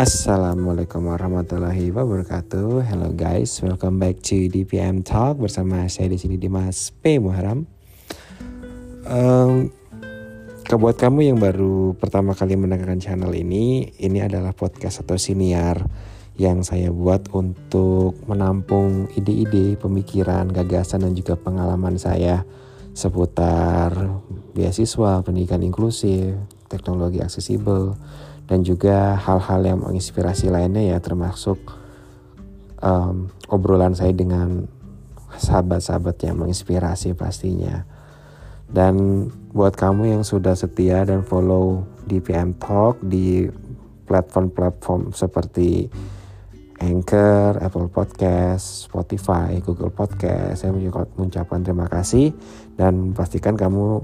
Assalamualaikum warahmatullahi wabarakatuh. Hello guys, welcome back to DPM Talk bersama saya di sini Dimas P Muharam. Um, buat kamu yang baru pertama kali mendengarkan channel ini, ini adalah podcast atau siniar yang saya buat untuk menampung ide-ide, pemikiran, gagasan dan juga pengalaman saya seputar beasiswa, pendidikan inklusif, teknologi aksesibel, dan juga hal-hal yang menginspirasi lainnya ya termasuk um, obrolan saya dengan sahabat-sahabat yang menginspirasi pastinya. Dan buat kamu yang sudah setia dan follow DPM Talk di platform-platform seperti Anchor, Apple Podcast, Spotify, Google Podcast, saya mengucapkan terima kasih dan pastikan kamu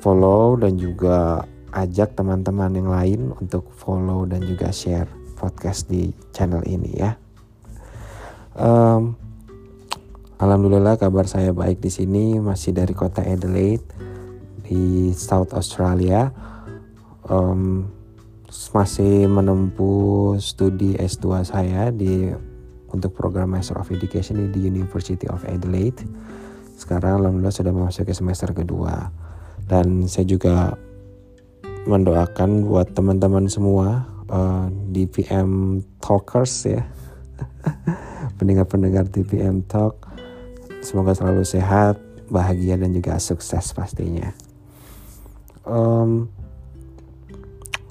follow dan juga ajak teman-teman yang lain untuk follow dan juga share podcast di channel ini ya. Um, Alhamdulillah kabar saya baik di sini masih dari kota Adelaide di South Australia. Um, masih menempuh studi S2 saya di untuk program Master of Education di University of Adelaide. Sekarang alhamdulillah sudah memasuki semester kedua dan saya juga mendoakan buat teman-teman semua uh, di PM Talkers ya. Pendengar-pendengar di PM Talk semoga selalu sehat bahagia dan juga sukses pastinya. Um,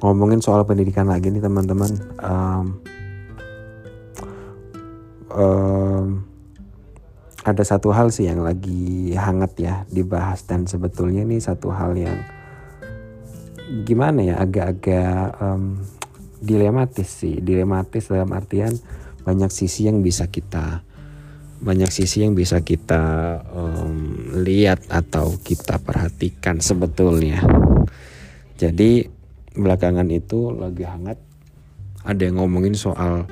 ngomongin soal pendidikan lagi nih teman-teman. Um, um, ada satu hal sih yang lagi hangat ya dibahas dan sebetulnya ini satu hal yang gimana ya agak-agak um, dilematis sih. Dilematis dalam artian banyak sisi yang bisa kita banyak sisi yang bisa kita um, lihat atau kita perhatikan sebetulnya. Jadi belakangan itu lagi hangat ada yang ngomongin soal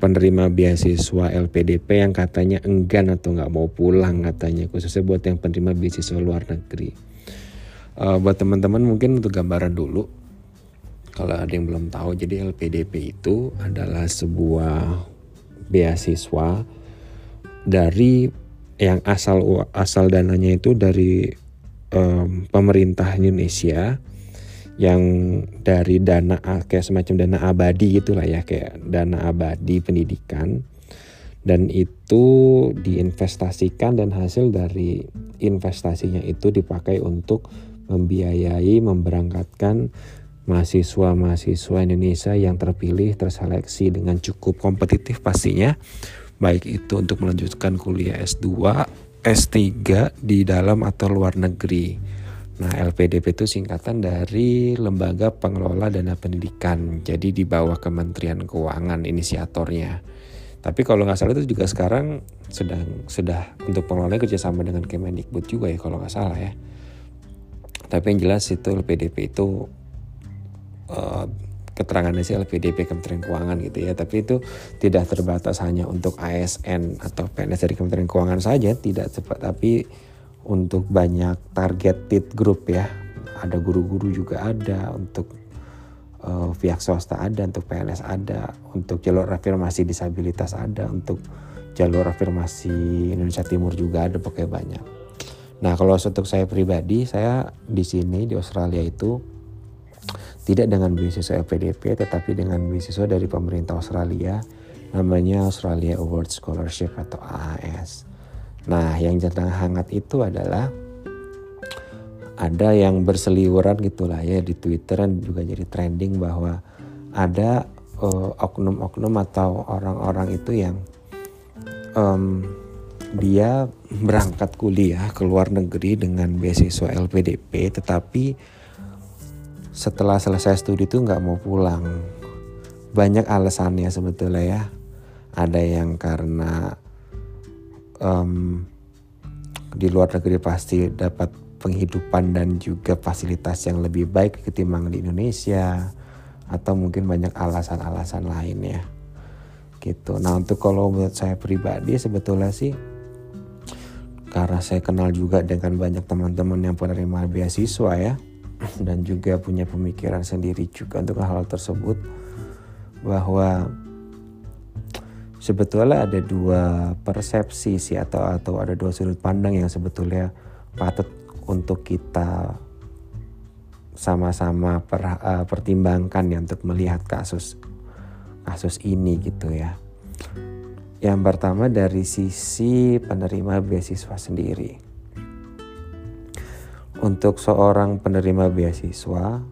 penerima beasiswa LPDP yang katanya enggan atau nggak mau pulang katanya khususnya buat yang penerima beasiswa luar negeri uh, buat teman-teman mungkin untuk gambaran dulu kalau ada yang belum tahu jadi LPDP itu adalah sebuah beasiswa dari yang asal asal dananya itu dari um, pemerintah Indonesia yang dari dana kayak semacam dana abadi gitulah ya kayak dana abadi pendidikan. Dan itu diinvestasikan dan hasil dari investasinya itu dipakai untuk membiayai memberangkatkan mahasiswa-mahasiswa Indonesia yang terpilih terseleksi dengan cukup kompetitif pastinya baik itu untuk melanjutkan kuliah S2, S3 di dalam atau luar negeri. Nah, LPDP itu singkatan dari Lembaga Pengelola Dana Pendidikan. Jadi di bawah Kementerian Keuangan inisiatornya. Tapi kalau nggak salah itu juga sekarang sedang sudah untuk pengelolanya kerjasama dengan Kemendikbud juga ya kalau nggak salah ya tapi yang jelas itu LPDP itu uh, keterangannya sih LPDP Kementerian Keuangan gitu ya. Tapi itu tidak terbatas hanya untuk ASN atau PNS dari Kementerian Keuangan saja tidak cepat. Tapi untuk banyak targeted group ya ada guru-guru juga ada untuk uh, pihak swasta ada untuk PNS ada untuk jalur afirmasi disabilitas ada untuk jalur afirmasi Indonesia Timur juga ada pakai banyak Nah, kalau untuk saya pribadi, saya di sini di Australia itu tidak dengan beasiswa LPDP tetapi dengan beasiswa dari pemerintah Australia namanya Australia Award Scholarship atau AAS. Nah, yang sedang hangat itu adalah ada yang berseliweran gitulah ya di Twitter dan juga jadi trending bahwa ada eh, oknum-oknum uh, atau orang-orang itu yang um, dia berangkat kuliah ke luar negeri dengan beasiswa LPDP tetapi setelah selesai studi itu nggak mau pulang. Banyak alasannya sebetulnya ya. Ada yang karena um, di luar negeri pasti dapat penghidupan dan juga fasilitas yang lebih baik ketimbang di Indonesia atau mungkin banyak alasan-alasan lain ya. Gitu. Nah untuk kalau menurut saya pribadi sebetulnya sih karena saya kenal juga dengan banyak teman-teman yang penerima beasiswa ya dan juga punya pemikiran sendiri juga untuk hal, tersebut bahwa sebetulnya ada dua persepsi sih atau atau ada dua sudut pandang yang sebetulnya patut untuk kita sama-sama uh, pertimbangkan ya untuk melihat kasus kasus ini gitu ya. Yang pertama dari sisi penerima beasiswa sendiri. Untuk seorang penerima beasiswa,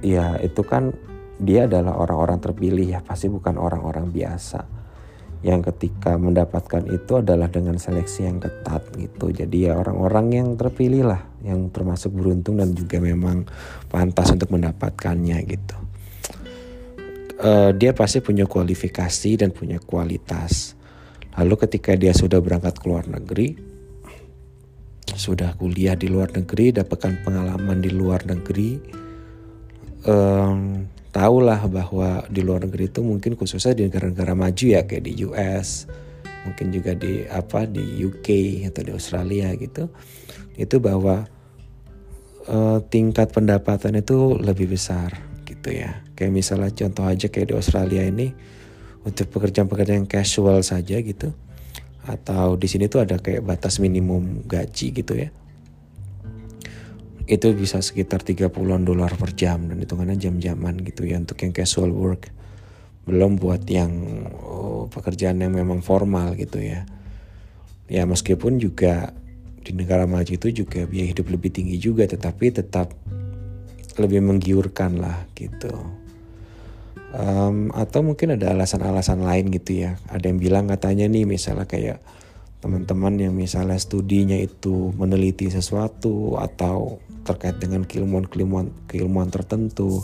ya itu kan dia adalah orang-orang terpilih ya, pasti bukan orang-orang biasa yang ketika mendapatkan itu adalah dengan seleksi yang ketat gitu. Jadi ya orang-orang yang terpilih lah, yang termasuk beruntung dan juga memang pantas untuk mendapatkannya gitu. Uh, dia pasti punya kualifikasi dan punya kualitas. Lalu ketika dia sudah berangkat ke luar negeri, sudah kuliah di luar negeri, dapatkan pengalaman di luar negeri, um, tahulah bahwa di luar negeri itu mungkin khususnya di negara-negara maju ya kayak di US mungkin juga di apa di UK atau di Australia gitu. Itu bahwa uh, tingkat pendapatan itu lebih besar gitu ya. Kayak misalnya contoh aja kayak di Australia ini untuk pekerjaan-pekerjaan casual saja gitu. Atau di sini tuh ada kayak batas minimum gaji gitu ya. Itu bisa sekitar 30-an dolar per jam dan hitungannya jam-jaman gitu ya untuk yang casual work. Belum buat yang oh, pekerjaan yang memang formal gitu ya. Ya meskipun juga di negara maju itu juga biaya hidup lebih tinggi juga tetapi tetap lebih menggiurkan lah gitu um, atau mungkin ada alasan-alasan lain gitu ya. Ada yang bilang katanya nih misalnya kayak teman-teman yang misalnya studinya itu meneliti sesuatu atau terkait dengan keilmuan-keilmuan keilmuan tertentu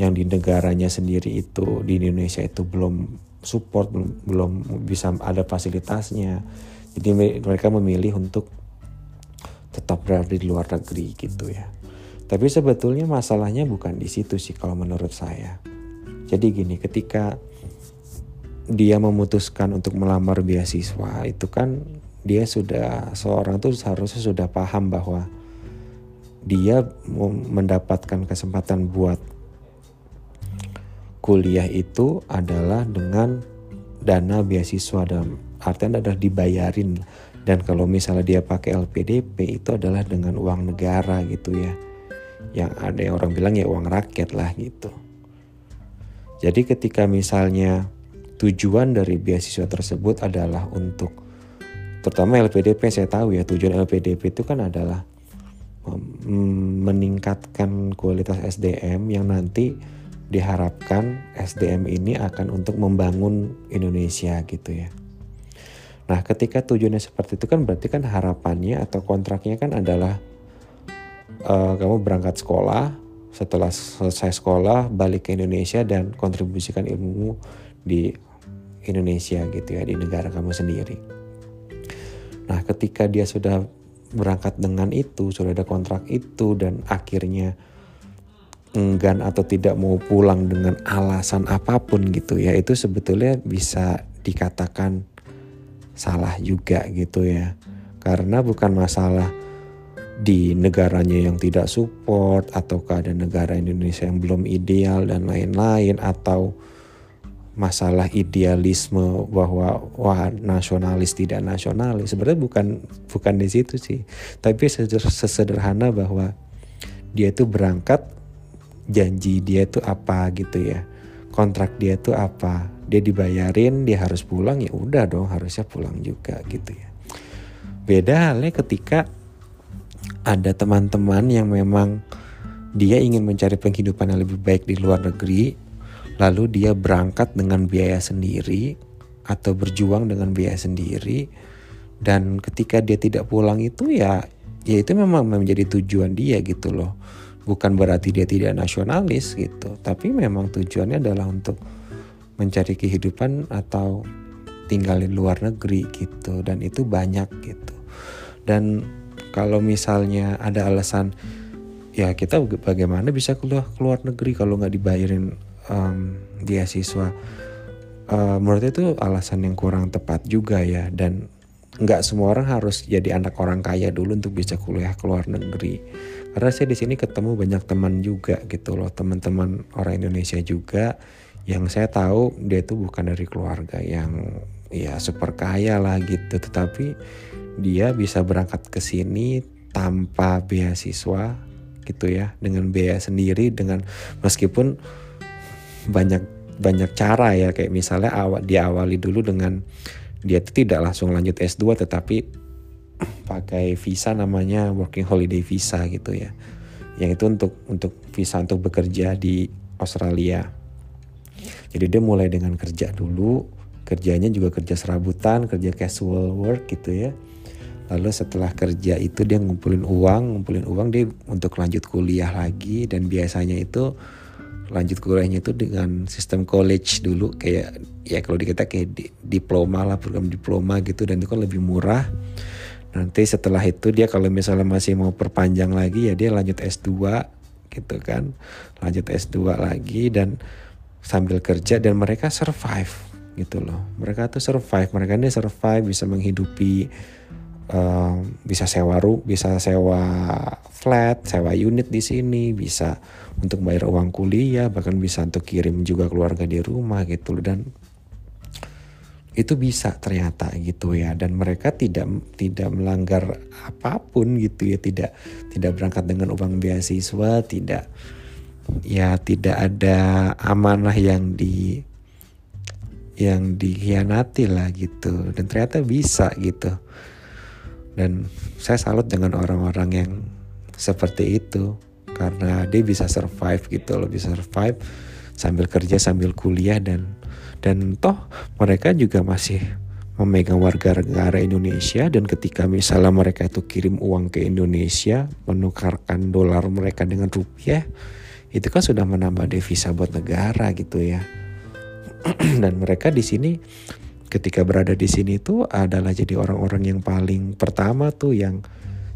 yang di negaranya sendiri itu di Indonesia itu belum support belum belum bisa ada fasilitasnya. Jadi mereka memilih untuk tetap berada di luar negeri gitu ya. Tapi sebetulnya masalahnya bukan di situ sih kalau menurut saya jadi gini ketika dia memutuskan untuk melamar beasiswa itu kan dia sudah seorang tuh seharusnya sudah paham bahwa dia mendapatkan kesempatan buat kuliah itu adalah dengan dana beasiswa dalam artian adalah dibayarin. Dan kalau misalnya dia pakai LPDP itu adalah dengan uang negara gitu ya. Yang ada yang orang bilang ya uang rakyat lah gitu jadi ketika misalnya tujuan dari beasiswa tersebut adalah untuk terutama LPDP saya tahu ya tujuan LPDP itu kan adalah meningkatkan kualitas SDM yang nanti diharapkan SDM ini akan untuk membangun Indonesia gitu ya. Nah, ketika tujuannya seperti itu kan berarti kan harapannya atau kontraknya kan adalah uh, kamu berangkat sekolah, setelah selesai sekolah balik ke Indonesia dan kontribusikan ilmu di Indonesia gitu ya di negara kamu sendiri. Nah, ketika dia sudah berangkat dengan itu, sudah ada kontrak itu dan akhirnya enggan atau tidak mau pulang dengan alasan apa pun gitu ya, itu sebetulnya bisa dikatakan salah juga gitu ya. Karena bukan masalah di negaranya yang tidak support atau keadaan negara Indonesia yang belum ideal dan lain-lain atau masalah idealisme bahwa wah nasionalis tidak nasionalis. Sebenarnya bukan bukan di situ sih. Tapi sesederhana bahwa dia itu berangkat janji dia itu apa gitu ya. Kontrak dia itu apa. Dia dibayarin dia harus pulang ya udah dong harusnya pulang juga gitu ya. Beda halnya ketika ada teman-teman yang memang dia ingin mencari penghidupan yang lebih baik di luar negeri lalu dia berangkat dengan biaya sendiri atau berjuang dengan biaya sendiri. Dan ketika dia tidak pulang itu ya ya itu memang menjadi tujuan dia gitu loh. Bukan berarti dia tidak nasionalis gitu tapi memang tujuannya adalah untuk mencari kehidupan atau tinggal di luar negeri gitu dan itu banyak gitu. Dan kalau misalnya ada alasan ya kita bagaimana bisa keluar keluar negeri kalau nggak dibayarin um, beasiswa? Uh, menurut itu alasan yang kurang tepat juga ya dan nggak semua orang harus jadi anak orang kaya dulu untuk bisa kuliah ke luar negeri. Karena saya di sini ketemu banyak teman juga gitu loh teman-teman orang Indonesia juga. Yang saya tahu dia itu bukan dari keluarga yang ya super kaya lah gitu tetapi dia bisa berangkat ke sini tanpa beasiswa gitu ya dengan biaya sendiri dengan meskipun banyak banyak cara ya kayak misalnya awal diawali dulu dengan dia itu tidak langsung lanjut S2 tetapi pakai visa namanya working holiday visa gitu ya. Yang itu untuk untuk visa untuk bekerja di Australia. Jadi dia mulai dengan kerja dulu, kerjanya juga kerja serabutan, kerja casual work gitu ya. Lalu setelah kerja itu dia ngumpulin uang, ngumpulin uang dia untuk lanjut kuliah lagi. Dan biasanya itu lanjut kuliahnya itu dengan sistem college dulu. Kayak ya kalau di kita kayak di, diploma lah program diploma gitu. Dan itu kan lebih murah. Nanti setelah itu dia kalau misalnya masih mau perpanjang lagi ya dia lanjut S2 gitu kan. Lanjut S2 lagi dan sambil kerja dan mereka survive gitu loh. Mereka tuh survive mereka ini survive bisa menghidupi uh, bisa sewa ru bisa sewa flat sewa unit di sini bisa untuk bayar uang kuliah bahkan bisa untuk kirim juga keluarga di rumah gitu dan itu bisa ternyata gitu ya. Dan mereka tidak tidak melanggar apa pun gitu ya. Tidak tidak berangkat dengan uang beasiswa tidak ya tidak ada amanah yang di yang dikhianati lah gitu. Dan ternyata bisa gitu. Dan saya salut dengan orang-orang yang seperti itu. Karena dia bisa survive gitu loh bisa survive sambil kerja sambil kuliah dan dan toh mereka juga masih memegang warga negara Indonesia. Dan ketika misalnya mereka itu kirim uang ke Indonesia menukarkan dolar mereka dengan rupiah itu kan sudah menambah devisa buat negara gitu ya dan mereka di sini ketika berada di sini tuh adalah jadi orang-orang yang paling pertama tuh yang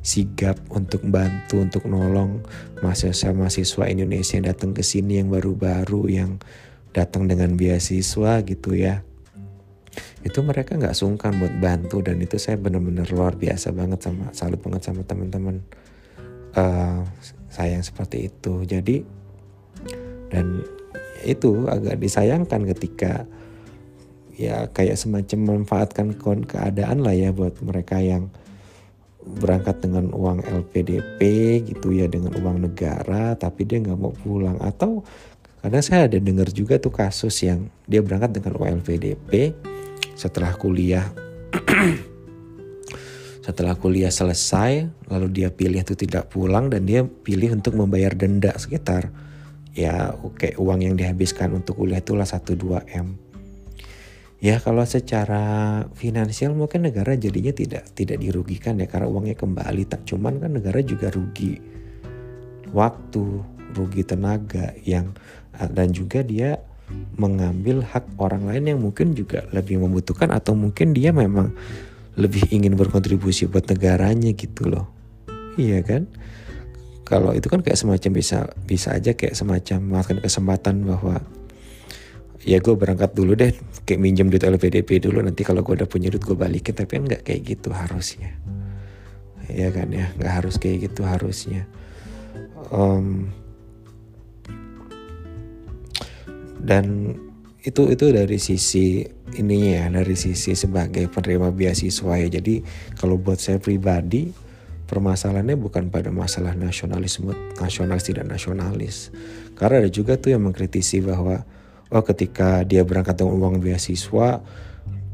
sigap untuk bantu untuk nolong mahasiswa-mahasiswa Indonesia yang datang ke sini yang baru-baru yang datang dengan beasiswa gitu ya. Itu mereka nggak sungkan buat bantu dan itu saya benar-benar luar biasa banget sama salut banget sama teman-teman uh, saya yang seperti itu. Jadi dan itu agak disayangkan ketika ya kayak semacam memanfaatkan keadaan lah ya buat mereka yang berangkat dengan uang LPDP gitu ya dengan uang negara tapi dia nggak mau pulang. Atau kadang saya ada dengar juga tuh kasus yang dia berangkat dengan uang LPDP setelah kuliah. Setelah kuliah selesai lalu dia pilih itu tidak pulang dan dia pilih untuk membayar denda sekitar ya oke uang yang dihabiskan untuk kuliah itulah 1-2 M Ya kalau secara finansial mungkin negara jadinya tidak tidak dirugikan ya karena uangnya kembali tak cuman kan negara juga rugi waktu, rugi tenaga yang dan juga dia mengambil hak orang lain yang mungkin juga lebih membutuhkan atau mungkin dia memang lebih ingin berkontribusi buat negaranya gitu loh. Iya kan? Kalau itu kan kayak semacam bisa bisa aja kayak semacam melakukan kesempatan bahwa ya gue berangkat dulu deh kayak minjem duit LPDP dulu nanti kalau gue udah punya duit gue balikin. Tapi kan nggak kayak gitu harusnya. Ya kan ya? Nggak harus kayak gitu harusnya. Um, dan itu itu dari sisi ini ya dari sisi sebagai penerima beasiswa ya. Jadi kalau buat saya pribadi permasalahannya bukan pada masalah nasionalisme nasionalis tidak nasionalis. Karena ada juga tuh yang mengkritisi bahwa oh ketika dia berangkat dengan uang beasiswa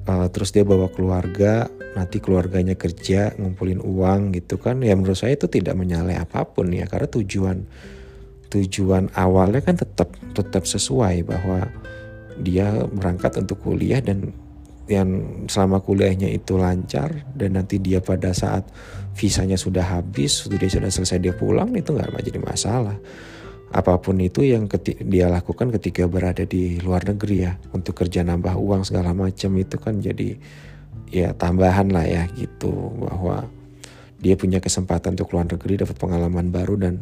uh, terus dia bawa keluarga nanti keluarganya kerja ngumpulin uang gitu kan ya menurut saya itu tidak menyalai apa pun ya. Karena tujuan tujuan awalnya kan tetap tetap sesuai bahwa dia berangkat untuk kuliah dan yang selama kuliahnya itu lancar dan nanti dia pada saat visanya sudah habis sudah sudah selesai dia pulang itu nggak jadi masalah. Apa pun itu yang dia lakukan ketika berada di luar negeri ya untuk kerja nambah uang segala macam itu kan jadi ya tambahan lah ya gitu. Bahwa dia punya kesempatan untuk luar negeri dapat pengalaman baru dan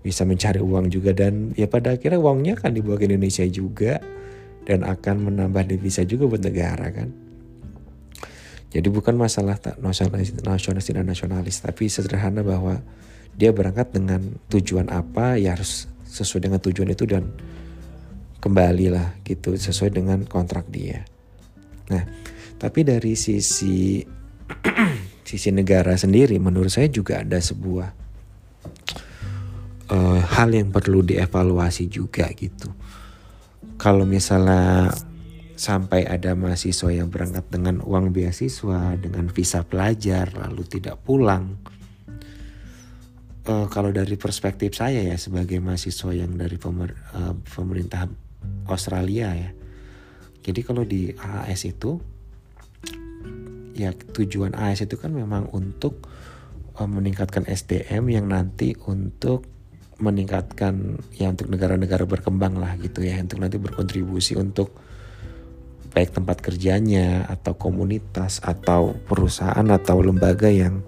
bisa mencari uang juga. Dan ya pada akhirnya uangnya akan dibawa ke Indonesia juga dan akan menambah devisa juga buat negara kan Jadi bukan masalah nasionalis, nasionalis dan nasionalis, tapi sederhana bahwa dia berangkat dengan tujuan apa ya harus sesuai dengan tujuan itu dan kembalilah gitu sesuai dengan kontrak dia. Nah, tapi dari sisi sisi negara sendiri menurut saya juga ada sebuah uh, hal yang perlu dievaluasi juga gitu. Kalau misalnya sampai ada mahasiswa yang berangkat dengan uang beasiswa, dengan visa pelajar, lalu tidak pulang. Uh, kalau dari perspektif saya ya sebagai mahasiswa yang dari pemer, uh, pemerintah Australia ya. Jadi kalau di AAS itu ya tujuan AAS itu kan memang untuk uh, meningkatkan SDM yang nanti untuk meningkatkan ya untuk negara-negara berkembang lah gitu ya untuk nanti berkontribusi untuk baik tempat kerjanya atau komunitas atau perusahaan atau lembaga yang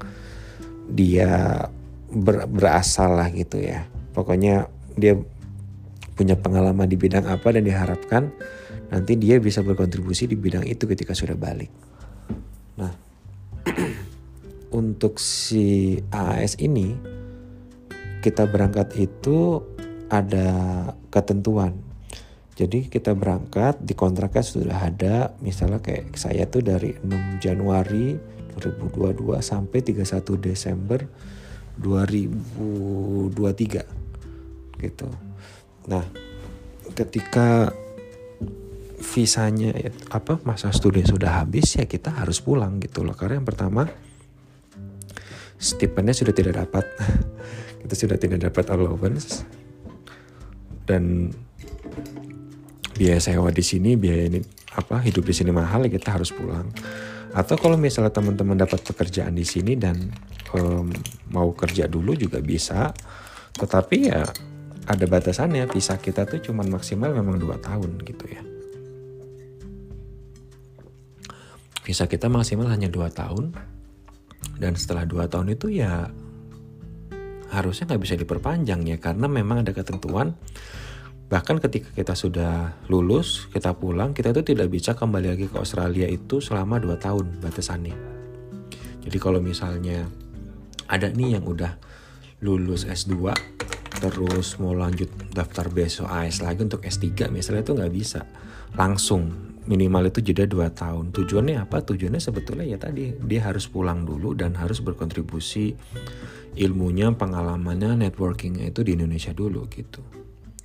dia ber, berasal lah gitu ya. Pokoknya dia punya pengalaman di bidang apa dan diharapkan nanti dia bisa berkontribusi di bidang itu ketika sudah balik. Nah, untuk si AAS ini kita berangkat itu ada ketentuan. Jadi kita berangkat di kontraknya sudah ada misalnya kayak saya tuh dari 6 Januari 2022 sampai 31 Desember 2023 gitu. Nah, ketika visanya apa masa studi sudah habis ya kita harus pulang gitu loh. Karena yang pertama stipendnya sudah tidak dapat kita sudah tidak dapat allowance. Dan biaya sewa di sini biaya ini apa hidup di sini mahal ya kita harus pulang. Atau kalau misalnya teman-teman dapat pekerjaan di sini dan um, mau kerja dulu juga bisa. Tetapi ya ada batasannya. Visa kita tuh cuma maksimal memang dua tahun gitu ya. Visa kita maksimal hanya dua tahun. Dan setelah dua tahun itu ya harusnya nggak bisa diperpanjang ya karena memang ada ketentuan Bahkan ketika kita sudah lulus, kita pulang, kita itu tidak bisa kembali lagi ke Australia itu selama 2 tahun batasannya. Jadi kalau misalnya ada nih yang udah lulus S2 terus mau lanjut daftar besok AS lagi untuk S3 misalnya itu nggak bisa. Langsung minimal itu jeda 2 tahun. Tujuannya apa? Tujuannya sebetulnya ya tadi dia harus pulang dulu dan harus berkontribusi ilmunya pengalamannya networkingnya itu di Indonesia dulu gitu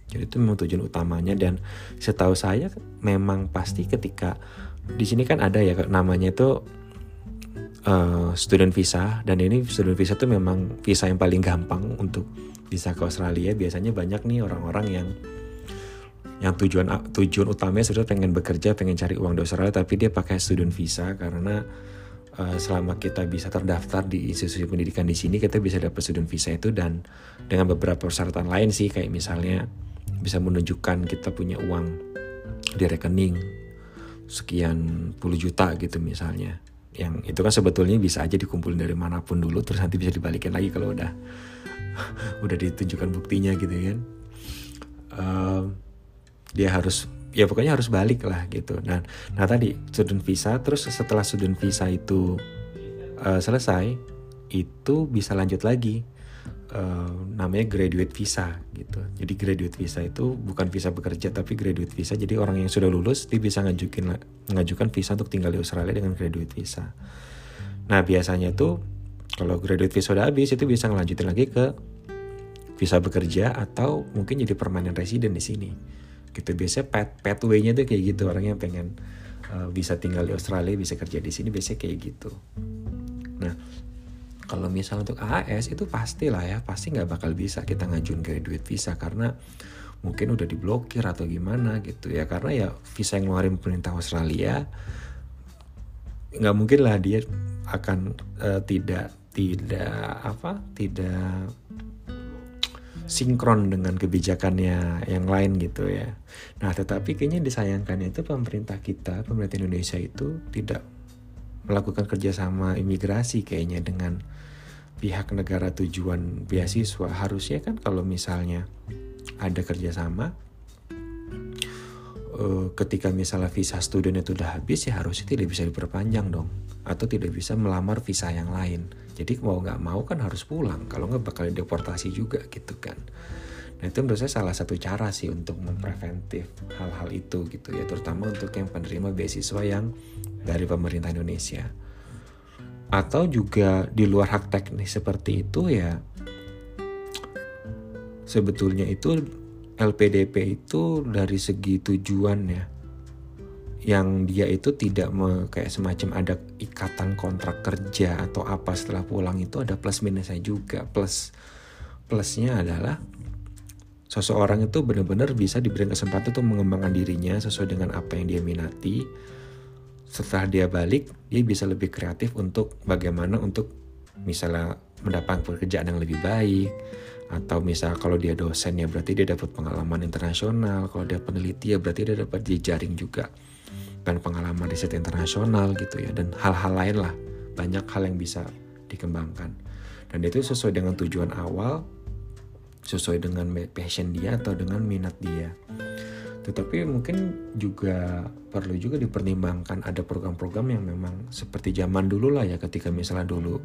jadi itu memang tujuan utamanya dan setahu saya memang pasti ketika di sini kan ada ya namanya itu uh, student visa dan ini student visa itu memang visa yang paling gampang untuk bisa ke Australia. Biasanya banyak nih orang-orang yang yang tujuan tujuan utamanya sudah pengen bekerja, pengen cari uang di Australia tapi dia pakai student visa karena uh, selama kita bisa terdaftar di institusi pendidikan di sini kita bisa dapat student visa itu dan dengan beberapa persyaratan lain sih kayak misalnya bisa menunjukkan kita punya uang di rekening sekian puluh juta gitu misalnya. Yang itu kan sebetulnya bisa aja dikumpulin dari mana pun dulu terus nanti bisa dibalikin lagi kalau udah udah ditunjukkan buktinya gitu kan. Uh, dia harus ya pokoknya harus balik lah gitu nah nah tadi student visa terus setelah student visa itu uh, selesai itu bisa lanjut lagi uh, namanya graduate visa gitu. Jadi graduate visa itu bukan visa bekerja tapi graduate visa. Jadi orang yang sudah lulus dia bisa ngajukin ngajukan visa untuk tinggal di Australia dengan graduate visa. Nah biasanya tuh kalau graduate visa udah habis itu bisa ngelanjutin lagi ke visa bekerja atau mungkin jadi permanent resident di sini. Gitu biasanya pet pathway-nya tuh kayak gitu orang yang pengen uh, bisa tinggal di Australia bisa kerja di sini biasanya kayak gitu. Nah kalau misalnya untuk AAS itu pastilah ya pasti nggak bakal bisa kita ngajuin graduate visa karena mungkin udah diblokir atau gimana gitu ya karena ya visa yang ngeluarin pemerintah Australia nggak mungkin lah dia akan uh, tidak tidak apa tidak sinkron dengan kebijakannya yang lain gitu ya. Nah tetapi kayaknya disayangkan itu pemerintah kita, pemerintah Indonesia itu tidak melakukan kerjasama imigrasi kayaknya dengan pihak negara tujuan beasiswa harusnya kan kalau misalnya ada kerjasama uh, ketika misalnya visa student itu udah habis ya harusnya tidak bisa diperpanjang dong atau tidak bisa melamar visa yang lain. Jadi mau nggak mau kan harus pulang, kalau nggak bakal deportasi juga gitu kan. Nah itu menurut saya salah satu cara sih untuk mempreventif hal-hal itu gitu ya, terutama untuk yang penerima beasiswa yang dari pemerintah Indonesia. Atau juga di luar hak teknis seperti itu ya, sebetulnya itu LPDP itu dari segi tujuan ya, yang dia itu tidak me, kayak semacam ada ikatan kontrak kerja atau apa setelah pulang itu ada plus minusnya juga plus plusnya adalah seseorang itu benar-benar bisa diberi kesempatan untuk mengembangkan dirinya sesuai dengan apa yang dia minati. Setelah dia balik, dia bisa lebih kreatif untuk bagaimana untuk misalnya mendapatkan pekerjaan yang lebih baik atau misal kalau dia dosen ya berarti dia dapat pengalaman internasional kalau dia peneliti ya berarti dia dapat jejaring juga dan pengalaman riset internasional gitu ya dan hal-hal lain lah banyak hal yang bisa dikembangkan dan itu sesuai dengan tujuan awal sesuai dengan passion dia atau dengan minat dia. Tetapi mungkin juga perlu juga dipertimbangkan ada program-program yang memang seperti zaman dulu lah ya ketika misalnya dulu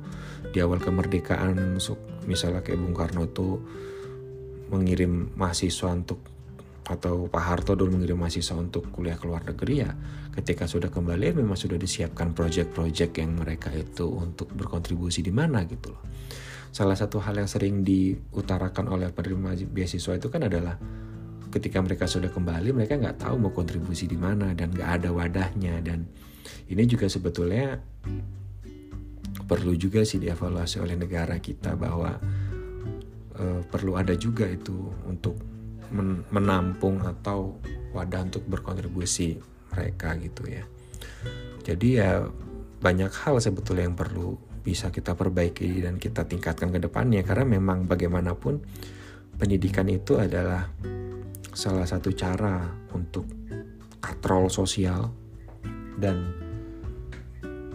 di awal kemerdekaan misalnya kayak Bung Karno tuh mengirim mahasiswa untuk atau Pak Harto dulu mengirim mahasiswa untuk kuliah ke luar negeri ya ketika sudah kembali memang sudah disiapkan proyek-proyek yang mereka itu untuk berkontribusi di mana gitu loh. Salah satu hal yang sering diutarakan oleh penerima beasiswa itu kan adalah ketika mereka sudah kembali mereka nggak tahu mau kontribusi di mana dan nggak ada wadahnya. Dan ini juga sebetulnya perlu juga sih dievaluasi oleh negara kita bahwa uh, perlu ada juga itu untuk men menampung atau wadah untuk berkontribusi mereka gitu ya. Jadi ya banyak hal sebetulnya yang perlu bisa kita perbaiki dan kita tingkatkan ke depannya. Karena memang bagaimanapun pendidikan itu adalah salah satu cara untuk katrol sosial dan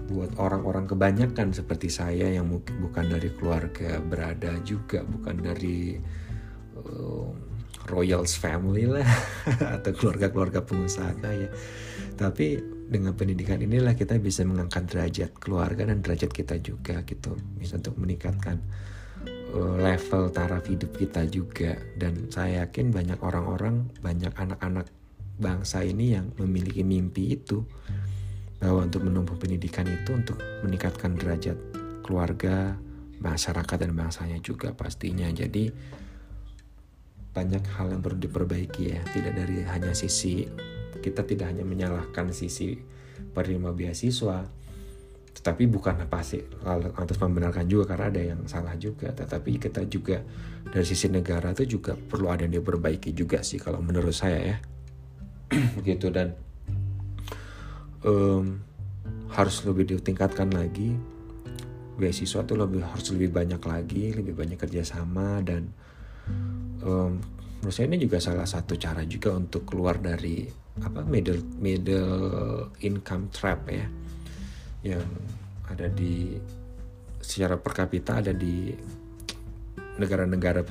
buat orang-orang kebanyakan seperti saya yang mungkin bukan dari keluarga berada juga bukan dari uh, royals family lah atau keluarga-keluarga pengusaha ya tapi dengan pendidikan inilah kita bisa mengangkat derajat keluarga dan derajat kita juga gitu bisa untuk meningkatkan level taraf hidup kita juga. Dan saya yakin banyak orang-orang banyak anak-anak bangsa ini yang memiliki mimpi itu. Bahwa untuk menempuh pendidikan itu untuk meningkatkan derajat keluarga masyarakat dan bangsanya juga pastinya. Jadi banyak hal yang perlu diperbaiki ya. Tidak dari hanya sisi kita tidak hanya menyalahkan sisi penerima beasiswa tetapi bukan pasti lantas membenarkan juga karena ada yang salah juga. Tetapi kita juga dari sisi negara itu juga perlu ada yang diperbaiki juga sih kalau menurut saya ya. Begitu dan um, harus lebih ditingkatkan lagi. Beasiswa itu lebih harus lebih banyak lagi lebih banyak kerjasama dan um, menurut saya ini juga salah satu cara juga untuk keluar dari apa middle middle income trap ya yang ada di secara per kapita ada di negara-negara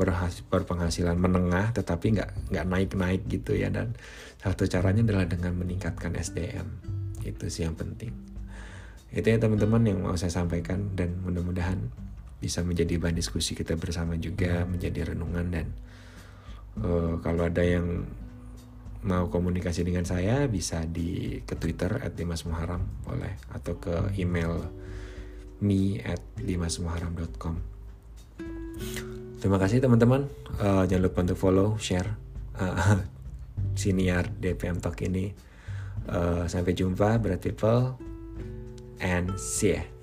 berpenghasilan menengah tetapi nggak nggak naik-naik gitu ya. Dan satu caranya adalah dengan meningkatkan SDM itu sih yang penting. Itu ya teman-teman yang mau saya sampaikan. Dan mudah-mudahan bisa menjadi bahan diskusi kita bersama juga menjadi renungan. Dan uh, kalau ada yang mau komunikasi dengan saya bisa di ke Twitter at Dimas Muharam boleh. Atau ke email me at dimasmuharam.com Terima kasih teman-teman. Uh, jangan lupa untuk follow share uh, siniar DPM Talk ini. Uh, sampai jumpa berat people and see ya